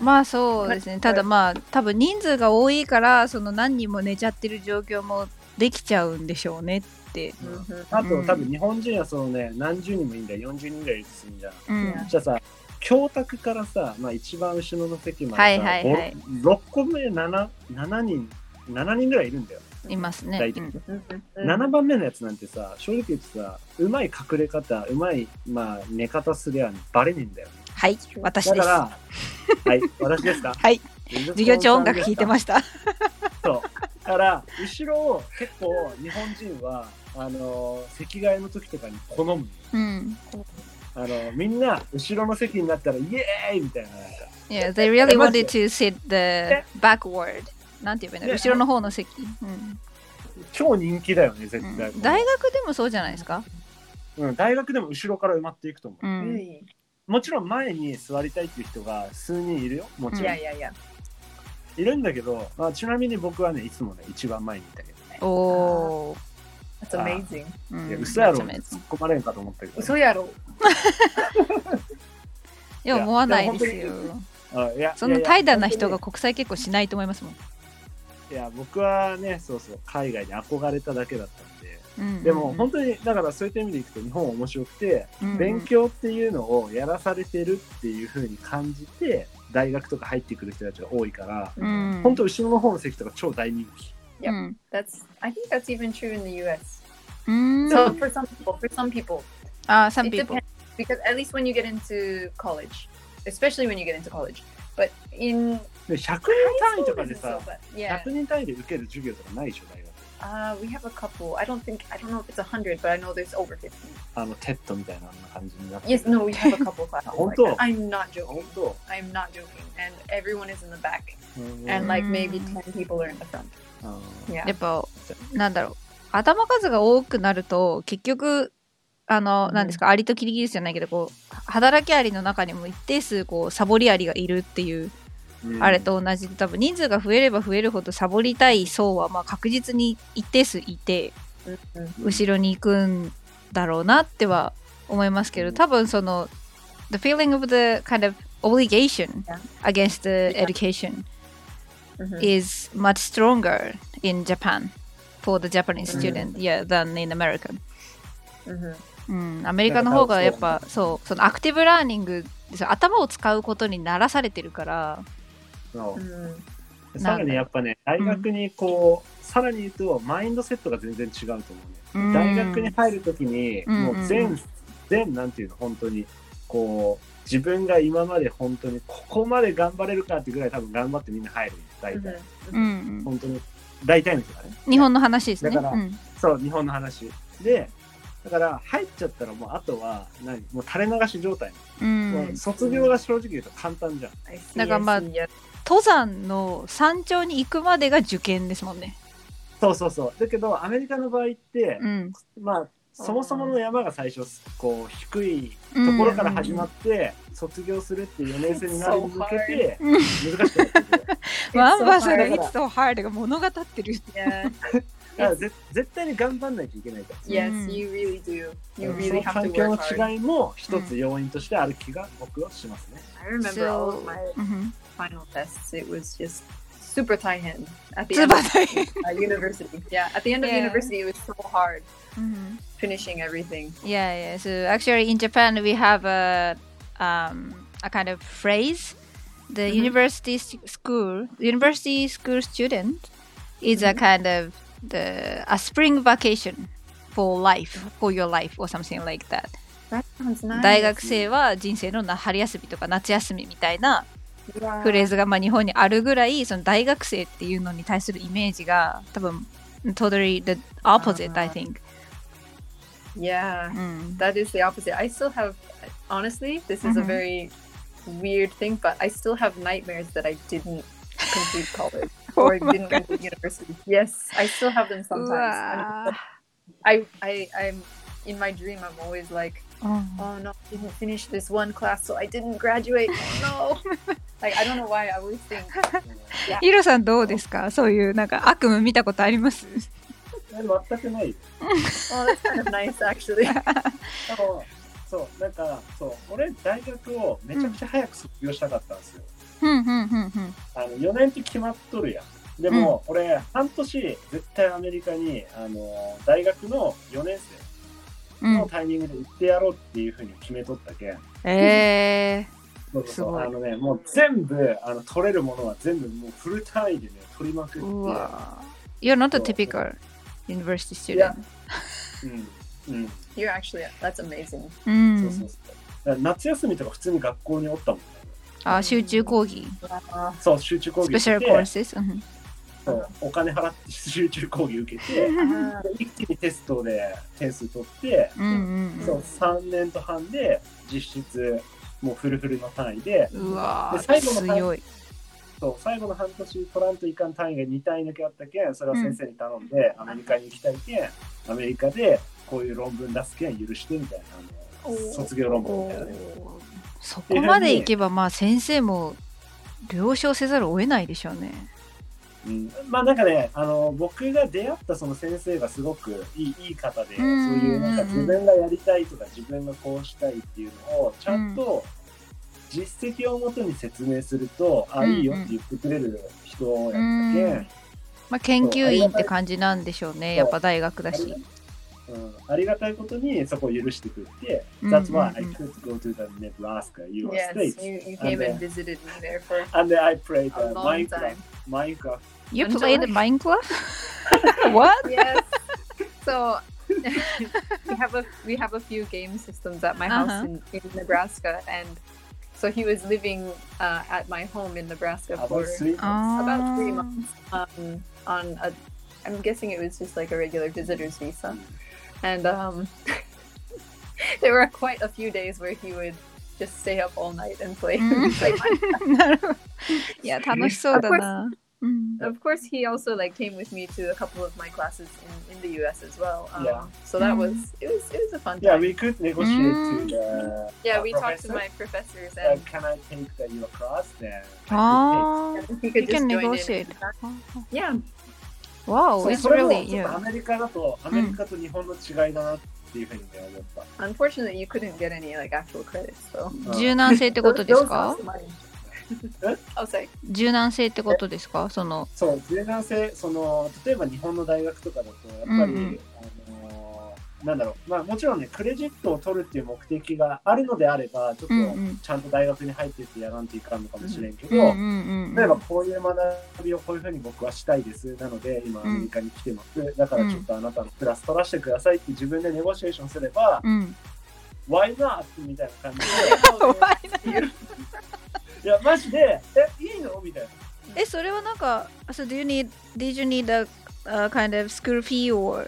Speaker 1: まあそうですねただまあ多分人数が多いからその何人も寝ちゃってる状況もできちゃうんでしょうねって、
Speaker 3: Mhm.
Speaker 2: あと、
Speaker 1: うん
Speaker 2: 多分日本人はそのね、何十人もいいんだよ、40人ぐらいいるとするんじゃん。
Speaker 1: うん、
Speaker 3: や
Speaker 2: じゃあさ、教卓からさ、まあ、一番後ろの席までさ、
Speaker 1: はいはいはい
Speaker 2: 6個目 7, 7人、7人ぐらいいるんだよ。
Speaker 1: いますね、
Speaker 2: 大体
Speaker 1: うん
Speaker 3: Mhm.
Speaker 2: 7番目のやつなんてさ、正直言ってさ、うまい隠れ方、うまい、まあ、寝方すりゃバレねえんだよね。
Speaker 1: はい私です
Speaker 2: はい、私ですか？
Speaker 1: はい授業中音楽聴いてま
Speaker 2: し
Speaker 1: した
Speaker 2: た。そう。だから、後ろを結構日本人は、あの、席替えの時とかに好むの。
Speaker 1: うん
Speaker 2: あの、みんな、後ろの席になったら、イエーイみたいな、なんか。
Speaker 1: Yeah, they really wanted to sit the backward なんて言えばいいんだろう
Speaker 2: ね
Speaker 1: 後ろの方の席、うん
Speaker 2: 超人気だよね、絶
Speaker 1: うん
Speaker 2: 対。
Speaker 1: 大学でもそうじゃないですか、
Speaker 2: うん、大学でも後ろから埋まっていくと思う。
Speaker 1: うん?
Speaker 2: もちろん前に座りたいっていう人が数人いるよ。もちろん。
Speaker 3: Yeah, yeah, yeah.
Speaker 2: いるんだけど、まあ、ちなみに僕はね、いつもね、一番前にいたけどね。
Speaker 1: おお
Speaker 3: That's amazing.
Speaker 1: ー、うん
Speaker 2: いや、嘘やろ突っ込まれんかと思ったけど。
Speaker 3: 嘘やろ。
Speaker 1: いや思わないです
Speaker 2: いや
Speaker 1: よ
Speaker 2: あいや
Speaker 1: そんな怠惰な人
Speaker 2: いや
Speaker 1: が国際結婚しないと思いますもん、
Speaker 2: いや、僕はね、そうそう、海外に憧れただけだったんで。
Speaker 1: うん、
Speaker 2: でも、本当に、だからそういった意味でいくと、日本は面白くて、
Speaker 1: うん
Speaker 2: 勉強っていうのをやらされてるっていう風に感じて、大学とか入ってくる人たちが多いから、
Speaker 1: うん
Speaker 2: 本当後ろの方の席とか超大人気。
Speaker 3: や
Speaker 1: うん
Speaker 3: That's I think that's even true in the US.
Speaker 1: うん
Speaker 3: So for some people, for some people,
Speaker 1: あ、some
Speaker 3: it
Speaker 1: people
Speaker 3: depends because at least when you get into college, especially when you get into college, but in
Speaker 2: で100人単位とかでさ
Speaker 3: yeah,
Speaker 2: 100人単位で受ける授業とかないでしょ、大学。
Speaker 3: uh, we have a couple. I don't think I don't know if it's a hundred, but I know there's over fifty.
Speaker 2: あの、テッドみたいな感じになって
Speaker 3: Yes, no, we have a couple classes. like
Speaker 2: Honto.
Speaker 3: that. I'm not joking.
Speaker 2: 本当
Speaker 3: I'm not joking, and everyone is in the back,
Speaker 2: うん
Speaker 3: and like maybe
Speaker 1: Mm.
Speaker 3: ten people are in the front.
Speaker 2: あ
Speaker 3: Yeah.
Speaker 1: やっぱなんだろう頭数が多くなると結局あの
Speaker 3: うん
Speaker 1: 何ですかアリとキリギリスじゃないけどこう働きアリの中にも一定数こうサボりアリがいるっていう
Speaker 2: ー
Speaker 1: あれと同じで多分人数が増えれば増えるほどサボりたい層はまあ確実に一定数いて
Speaker 3: Mhm.
Speaker 1: 後ろに行くんだろうなっては思いますけど多分その the feeling of the kind of obligation against the education
Speaker 3: Mhm.
Speaker 1: is much stronger in Japan for the Japanese student yeah than in America
Speaker 3: Mhm.
Speaker 1: うん、アメリカの方がやっぱそうそのアクティブラーニングです頭を使うことにならされてるから
Speaker 2: そう
Speaker 3: Mhm.
Speaker 2: さらにやっぱね、大学にこう、さらに言うと、マインドセットが全然違うと思うね。
Speaker 1: うん
Speaker 2: 大学に入るときに、
Speaker 1: うん
Speaker 2: もう全、全、なんていうの、本当に、こう、自分が今まで本当に、ここまで頑張れるかってぐらい多分頑張ってみんな入る。大体。
Speaker 3: Mhm.
Speaker 1: うんうん
Speaker 2: 本当に、大体の人がね。
Speaker 1: 日本の話ですね
Speaker 2: だから
Speaker 1: うん
Speaker 2: そう、日本の話。で、だから入っちゃったらもうあとは何？もう垂れ流し状態、
Speaker 1: うん
Speaker 2: 卒業が正直言うと簡単じゃん。
Speaker 1: だからまあ.登山の山頂に行くまでが受験ですもんね
Speaker 2: そうそうそう。だけどアメリカの場合って、
Speaker 1: うん
Speaker 2: まあそもそもの山が最初こう低いところから始まって、卒業するっていう4年生になるに向けて
Speaker 1: うん
Speaker 2: 難しくなってくる。
Speaker 1: ワンバースが
Speaker 3: hard.
Speaker 1: It's so hard が物語ってる.
Speaker 2: だからぜ絶対に頑張んないといけないから。
Speaker 3: Yes,
Speaker 1: Mm.
Speaker 3: you really do. You
Speaker 2: その
Speaker 3: really have
Speaker 2: 環
Speaker 3: to
Speaker 2: 境
Speaker 3: work hard.
Speaker 2: の違いも一つ要因としてある気が僕はしますね。
Speaker 3: I remember all of
Speaker 1: So-
Speaker 3: my
Speaker 1: うん
Speaker 3: final tests. It was just super taihen at the
Speaker 1: つ
Speaker 3: end
Speaker 1: ば
Speaker 3: of
Speaker 1: ない。
Speaker 3: uh, university. Yeah, at the end of
Speaker 1: Yeah.
Speaker 3: university, it was so hard
Speaker 1: うん。
Speaker 3: finishing everything.
Speaker 1: Yeah, yeah. So actually, in Japan, we have a um, a kind of phrase. The
Speaker 3: Mhm.
Speaker 1: university s- school, university school student, is a
Speaker 3: Mhm.
Speaker 1: kind of the a spring vacation for life, for your life, or something like that.
Speaker 3: That sounds nice.
Speaker 1: 大学生は人生のな春休みとか夏休みみたいな.フレーズがまあ日本にあるぐらいその大学生っていうのに対するイメージが多分 totally the opposite, I think.
Speaker 3: Yeah,
Speaker 1: うん。
Speaker 3: that is the opposite. I still have, honestly, this is a
Speaker 1: Mhm.
Speaker 3: very weird thing, but I still have nightmares that I didn't complete college or
Speaker 1: Oh
Speaker 3: didn't complete university. Yes, I still have them
Speaker 1: う
Speaker 3: sometimes.
Speaker 1: わ
Speaker 3: And I, I, I'm in my dream. I'm always like,
Speaker 1: ーうん
Speaker 3: oh no, I didn't finish this one class, so I didn't graduate. Oh no! like I don't know why I always think.
Speaker 1: ヒロさんどうですかそういうなんか悪夢見たことあります
Speaker 2: え全くないよ。
Speaker 3: Oh, that's kind of nice, actually.
Speaker 2: あのそう、なんか、そう、俺、大学をめちゃくちゃ早く卒業したかったんですよ。
Speaker 1: うんうんうんうん
Speaker 2: あの4年って決まっとるやん。でも、俺、半年、絶対アメリカに、あの大学の4年
Speaker 1: うん
Speaker 2: 生のタイミングで行ってやろうっていうふうに決めとったけん。
Speaker 1: え
Speaker 2: そうそう
Speaker 1: すごい
Speaker 2: あのね、もう全部あの取れるものは全部もうフル単位でね、取りまくって。
Speaker 1: ー、うわ You're not a typical university student
Speaker 2: うん。うん。
Speaker 3: You're actually that's amazing.
Speaker 1: う
Speaker 2: そ
Speaker 1: ん
Speaker 2: うそうそう。だから夏休みとか普通に学校におったもんね。
Speaker 1: あ集中講義。
Speaker 3: Uh,
Speaker 2: そう、集中講義
Speaker 1: スペシャルコースうん。
Speaker 2: そうお金払って集中講義受けて、
Speaker 3: uh,
Speaker 2: で一気にテストで点数取って、
Speaker 1: うんうん
Speaker 2: そう3年と半で実質もうフルフルの単位で、
Speaker 1: うんうわ
Speaker 2: で最後の
Speaker 1: 強い。
Speaker 2: そう最後の半年取らんといかん単位が2単位だけあったけん、それは先生に頼んで、アメリカに行きたいけん、アメリカでこういう論文出すけん許してみたいな、卒業論文みたいなね。
Speaker 1: そこまでいけばまあ先生も了承せざるを得ないでしょうね。
Speaker 2: うん、まあなんかねあの僕が出会ったその先生がすごくいいいい方で、そういうなんか自分がやりたいとか自分がこうしたいっていうのをちゃんと実績をもとに説明すると、あ
Speaker 1: うんうん。
Speaker 2: いいよって言ってくれる人やったけん、
Speaker 1: うん。まあ研究員って感じなんでしょうね。やっぱ大学だし
Speaker 2: うん、ありがたいことにそこを許してくれて、
Speaker 1: うんうんうん
Speaker 2: That's why I could go to the Nebraska, US
Speaker 3: yes,
Speaker 2: States.
Speaker 3: you, you came
Speaker 2: And,
Speaker 3: and visited me there for
Speaker 2: And then I played
Speaker 3: a
Speaker 2: uh,
Speaker 3: long
Speaker 2: Minecraft.
Speaker 3: time.
Speaker 2: Minecraft.
Speaker 1: You
Speaker 3: Enjoy.
Speaker 1: played Minecraft? What?
Speaker 3: Yes. so we have a we have a few game systems at my house
Speaker 1: Uh-huh.
Speaker 3: in, in Nebraska, and so he was living uh, at my home in Nebraska for
Speaker 2: About three months.
Speaker 3: about three
Speaker 1: Ah.
Speaker 3: months um, on a. I'm guessing it was just like a regular visitor's visa, and um, there were quite a few days where he would just stay up all night and play.
Speaker 1: Mm.
Speaker 3: play Minecraft.
Speaker 1: なるほどいや楽しそうだなうん、
Speaker 3: Of course, he also like came with me to a couple of my classes in, in the U.S. as well. Um,
Speaker 2: Yeah.
Speaker 3: So that
Speaker 1: Mm.
Speaker 3: was it was it was a fun
Speaker 2: Yeah,
Speaker 3: time.
Speaker 2: we could negotiate
Speaker 1: Mm.
Speaker 2: to the
Speaker 3: yeah,
Speaker 2: uh,
Speaker 3: we talked to
Speaker 2: professor.
Speaker 3: my professors
Speaker 2: Uh,
Speaker 3: and
Speaker 2: can I take the, your class? Then I
Speaker 1: ああ
Speaker 3: he
Speaker 1: You
Speaker 3: could just
Speaker 1: can
Speaker 3: join
Speaker 1: negotiate.
Speaker 3: in. Yeah,
Speaker 1: Wow,
Speaker 2: そう
Speaker 1: it's
Speaker 2: それも
Speaker 1: really
Speaker 2: ちょっと
Speaker 1: yeah.
Speaker 2: アメリカだとアメリカと日本の違いだなっていうふうにね思った。
Speaker 3: unfortunately, you couldn't get any like actual credits though.
Speaker 1: 柔軟性ってことですか？
Speaker 3: Oh.
Speaker 1: 柔軟性ってことですか？その
Speaker 2: そう、柔軟性、その例えば日本の大学とかだと、やっぱり、
Speaker 1: うんうん
Speaker 2: あなんだろう、まあもちろんね、クレジットを取るっていう目的があるのであれば、ちょっとちゃんと大学に入ってってやらんといかんのかもしれんけど、例えばこういう学びをこういうふうに僕はしたいです。なので今アメリカに来てます、だからちょっとあなたのクラス取らせてくださいって自分でネゴシエーションすれば、
Speaker 1: うん。
Speaker 2: Why not? みたいな感じで。
Speaker 3: Oh,
Speaker 2: いやマジでえいいの？みたいな。
Speaker 1: え、それはなんか、so do you need, did you need a, a kind of school fee or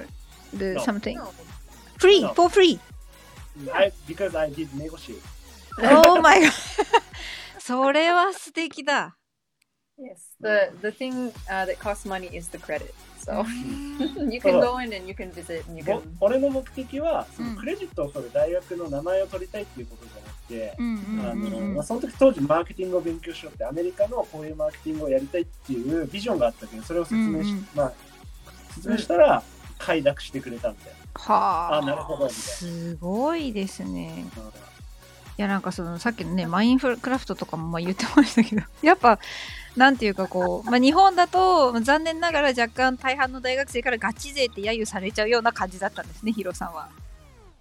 Speaker 1: the something?
Speaker 3: no.
Speaker 1: Free,
Speaker 2: No.
Speaker 1: for free.
Speaker 2: I, because I did negotiate
Speaker 1: Oh my god. それは素敵だ。
Speaker 3: Yes. The the thing uh, that costs money is the credit. So you can go in and you can visit and you
Speaker 2: ぼ
Speaker 3: can
Speaker 2: 俺の目的はそ
Speaker 1: うん
Speaker 2: のクレジットを取る大学の名前を取りたいっていうことじゃなくて、あのまあ、その時当時マーケティングを勉強しようってアメリカのこういうマーケティングをやりたいっていうビジョンがあったけどそれを説明し,、
Speaker 1: うんうん
Speaker 2: まあ、説明したら快諾してくれたみたい
Speaker 1: はあ。
Speaker 2: あなるほど
Speaker 1: すごいですね。
Speaker 2: な、
Speaker 1: やなんかそのさっきのねマインクラフトとかもまあ言ってましたけど やっぱなんていうかこう、まあ、日本だと残念ながら若干大半の大学生からガチ勢って揶揄されちゃうような感じだったんですねヒロさんは。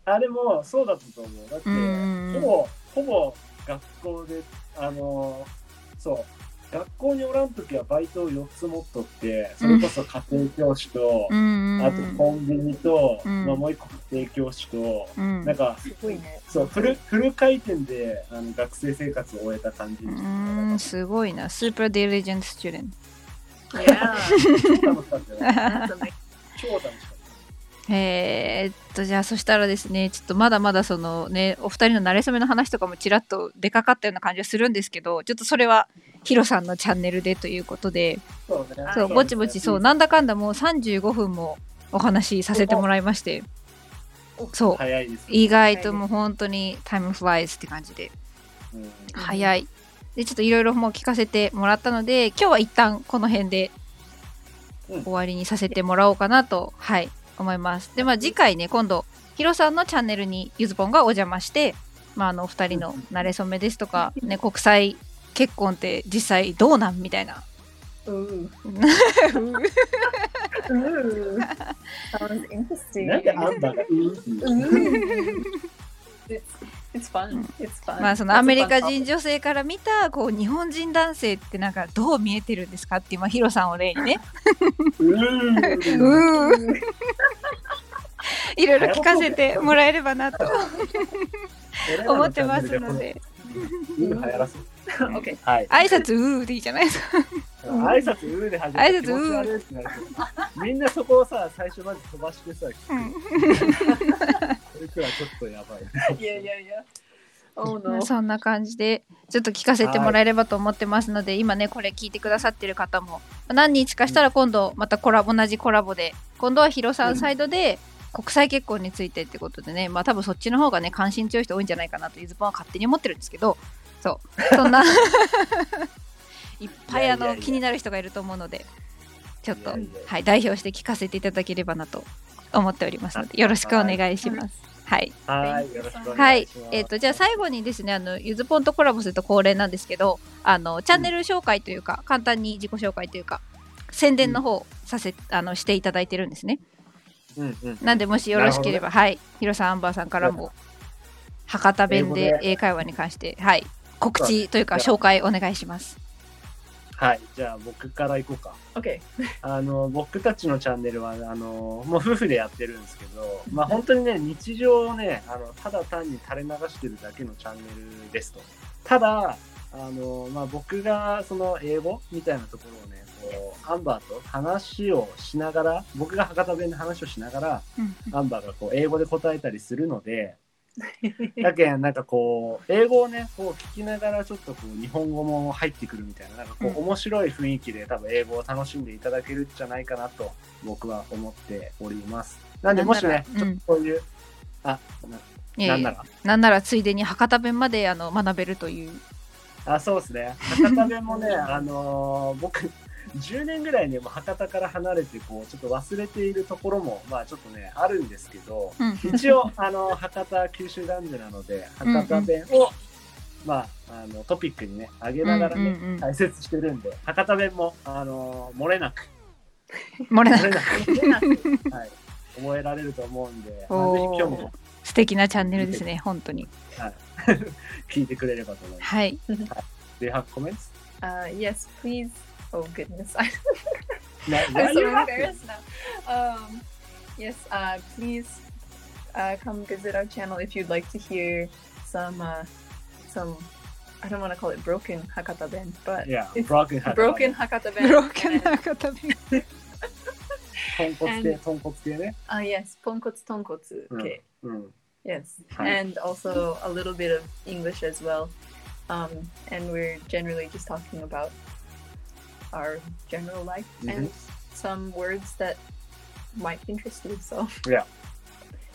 Speaker 2: あれもそうだったと思う。だって、
Speaker 1: うん
Speaker 2: ほぼ、ほぼ学校で、あのーそう、学校におらんときはバイトを4つ持っとって、それこそ家庭教師と、
Speaker 1: うん
Speaker 2: あとコンビニと、
Speaker 1: うん。
Speaker 2: まあ、もう一個家庭教師と、
Speaker 1: うん。
Speaker 2: なんか、
Speaker 3: すごいね。
Speaker 2: そう、フル、フル回転であの学生生活を終えた感じ。
Speaker 1: すごいな。スーパー。ディリジェントスチューデン
Speaker 3: Yeah.
Speaker 2: 超楽しかった.超楽しかっ
Speaker 1: えーっとじゃあそしたらですねちょっとまだまだそのねお二人の馴れ初めの話とかもちらっと出かかったような感じがするんですけどちょっとそれはヒロさんのチャンネルでということで。
Speaker 2: た。そうね。
Speaker 1: そうぼちぼちそうなんだかんだもう35分もお話しさせてもらいまして。そう。意外ともう本当にタイムフライズって感じで。
Speaker 2: うん。
Speaker 1: 早い。でちょっといろいろもう聞かせてもらったので今日は一旦この辺で
Speaker 2: うん。
Speaker 1: 終わりにさせてもらおうかなと、はい思います。でまあ次回ね今度ヒロさんのチャンネルにゆずぽんがお邪魔してまああのお二人の馴れ初めですとか、ね、国際結婚って実際どうなんみたいな。
Speaker 3: Ooh. Ooh. Sounds interesting.
Speaker 2: なん。
Speaker 1: まあそのアメリカ人女性から見たこう日本人男性ってなん。かどう見えてるん。ですかっていう、まあ、ヒロさん。を例にね
Speaker 2: うー
Speaker 1: うーいろいろ聞かせてもらえればなと思ってますので
Speaker 2: 流行らそう
Speaker 3: okay.
Speaker 2: はい。
Speaker 1: 挨拶うーでいいじゃないですか。
Speaker 2: 挨拶うーで始めて
Speaker 1: 挨拶うー。
Speaker 2: 気持ち悪いってなるみんなそこをさ最初まで飛ばしてさ聞
Speaker 1: うん。
Speaker 2: くそれくらいちょっとやばい。
Speaker 3: Yeah, yeah, yeah. Oh
Speaker 1: まあ
Speaker 3: no.
Speaker 1: そんな感じでちょっと聞かせてもらえればと思ってますので、今ねこれ聞いてくださってる方も何日かしたら今度またコラボ同じコラボで今度はヒロさんサイドで国際結婚についてってことでねまあ多分そっちの方がね関心強い人多いんじゃないかなとゆずぽんは勝手に思ってるんですけどそう。そんな。いっぱいあの気になる人がいると思うのでちょっとはい代表して聞かせていただければなと思っておりますのでよろしくお願いします。はい。
Speaker 2: はい。よろしくお
Speaker 1: はい
Speaker 2: 願いします、
Speaker 1: えっ、とじゃあ最後にですねあのゆずぽんとコラボすると恒例なんですけどあのチャンネル紹介というか、簡単に自己紹介というか宣伝の方させ、あのしていただいてるんですね。
Speaker 2: うんうん
Speaker 1: なんでもしよろしければ、はい。ヒロさんアンバーさんからも博多弁で。
Speaker 2: 英
Speaker 1: 会話に関してはい告知というか紹介お願いします。
Speaker 2: はいじゃあ僕から行こうか。
Speaker 3: Okay.
Speaker 2: あの僕たちのチャンネルはあのもう夫婦でやってるんですけど、まあ、本当にね日常をねあのただ単に垂れ流してるだけのチャンネルですと。ただあの、まあ、僕がその英語みたいなところをねこうアンバーと話をしながら僕が博多弁で話をしながら
Speaker 1: うん。
Speaker 2: アンバーがこう英語で答えたりするのでだけんなんかこう英語をねこう聞きながらちょっとこう日本語も入ってくるみたいななんかこう、
Speaker 1: うん。
Speaker 2: 面白い雰囲気で多分英語を楽しんでいただけるんじゃないかなと僕は思っております。なんでもしねちょっとこういう、あ
Speaker 1: いやいや
Speaker 2: ななんなら。
Speaker 1: なんならついでに博多弁まであの学べるという。
Speaker 2: あそうですね。博多弁もねあのー僕10年ぐらいねもう博多から離れてこうちょっと忘れているところもまあちょっとねあるんですけど、
Speaker 1: うん。
Speaker 2: 一応あの博多九州男女なので博多弁を、まああのトピックにね上げながらね、
Speaker 1: うんうんうん
Speaker 2: 解説してるんで博多弁もあの漏れなく。
Speaker 1: 漏れなく。
Speaker 2: 漏れなく。はい、覚えられると思うんで、まあ、ぜひ興味を
Speaker 1: 素敵なチャンネルですね本当に。
Speaker 2: 聞いてくれればと思います。
Speaker 1: はい。
Speaker 2: Do you have comments?
Speaker 3: Uh, yes, please. Oh goodness, I,
Speaker 2: Now, why
Speaker 3: I'm
Speaker 2: are
Speaker 3: so
Speaker 2: you laughing?
Speaker 3: embarrassed now. Um, yes, uh, please uh, come visit our channel if you'd like to hear some uh, some. I don't want to call it broken Hakata Ben, but
Speaker 2: Yeah,
Speaker 3: it's
Speaker 2: broken Hakata
Speaker 3: broken Hakata Ben.
Speaker 1: ブローケン
Speaker 3: and-
Speaker 1: な博多弁
Speaker 2: 豚骨系、
Speaker 3: And-
Speaker 2: 豚骨系ね。
Speaker 3: Uh, yes, ponkotsu tonkotsu.
Speaker 2: Mm.
Speaker 3: Okay.
Speaker 2: うん。
Speaker 3: Yes,
Speaker 2: Hi.
Speaker 3: and also a little bit of English as well. Um, and we're generally just talking about our general life and some words that might interest you. So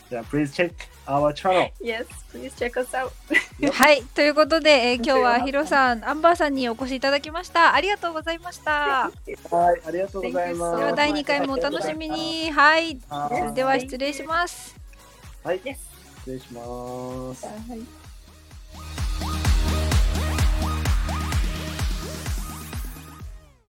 Speaker 2: じゃあ、please check our channel.
Speaker 3: yes, please check us out.
Speaker 1: はいということで、えー今日はヒロさんアンバーさんにお越しいただきましたありがとうございました
Speaker 2: はい、ありがとうございます。
Speaker 1: では第2回もお楽しみにはい
Speaker 2: はい。
Speaker 1: それでは失礼します
Speaker 2: はい、
Speaker 3: Yes.
Speaker 2: 失礼します。
Speaker 3: Bye.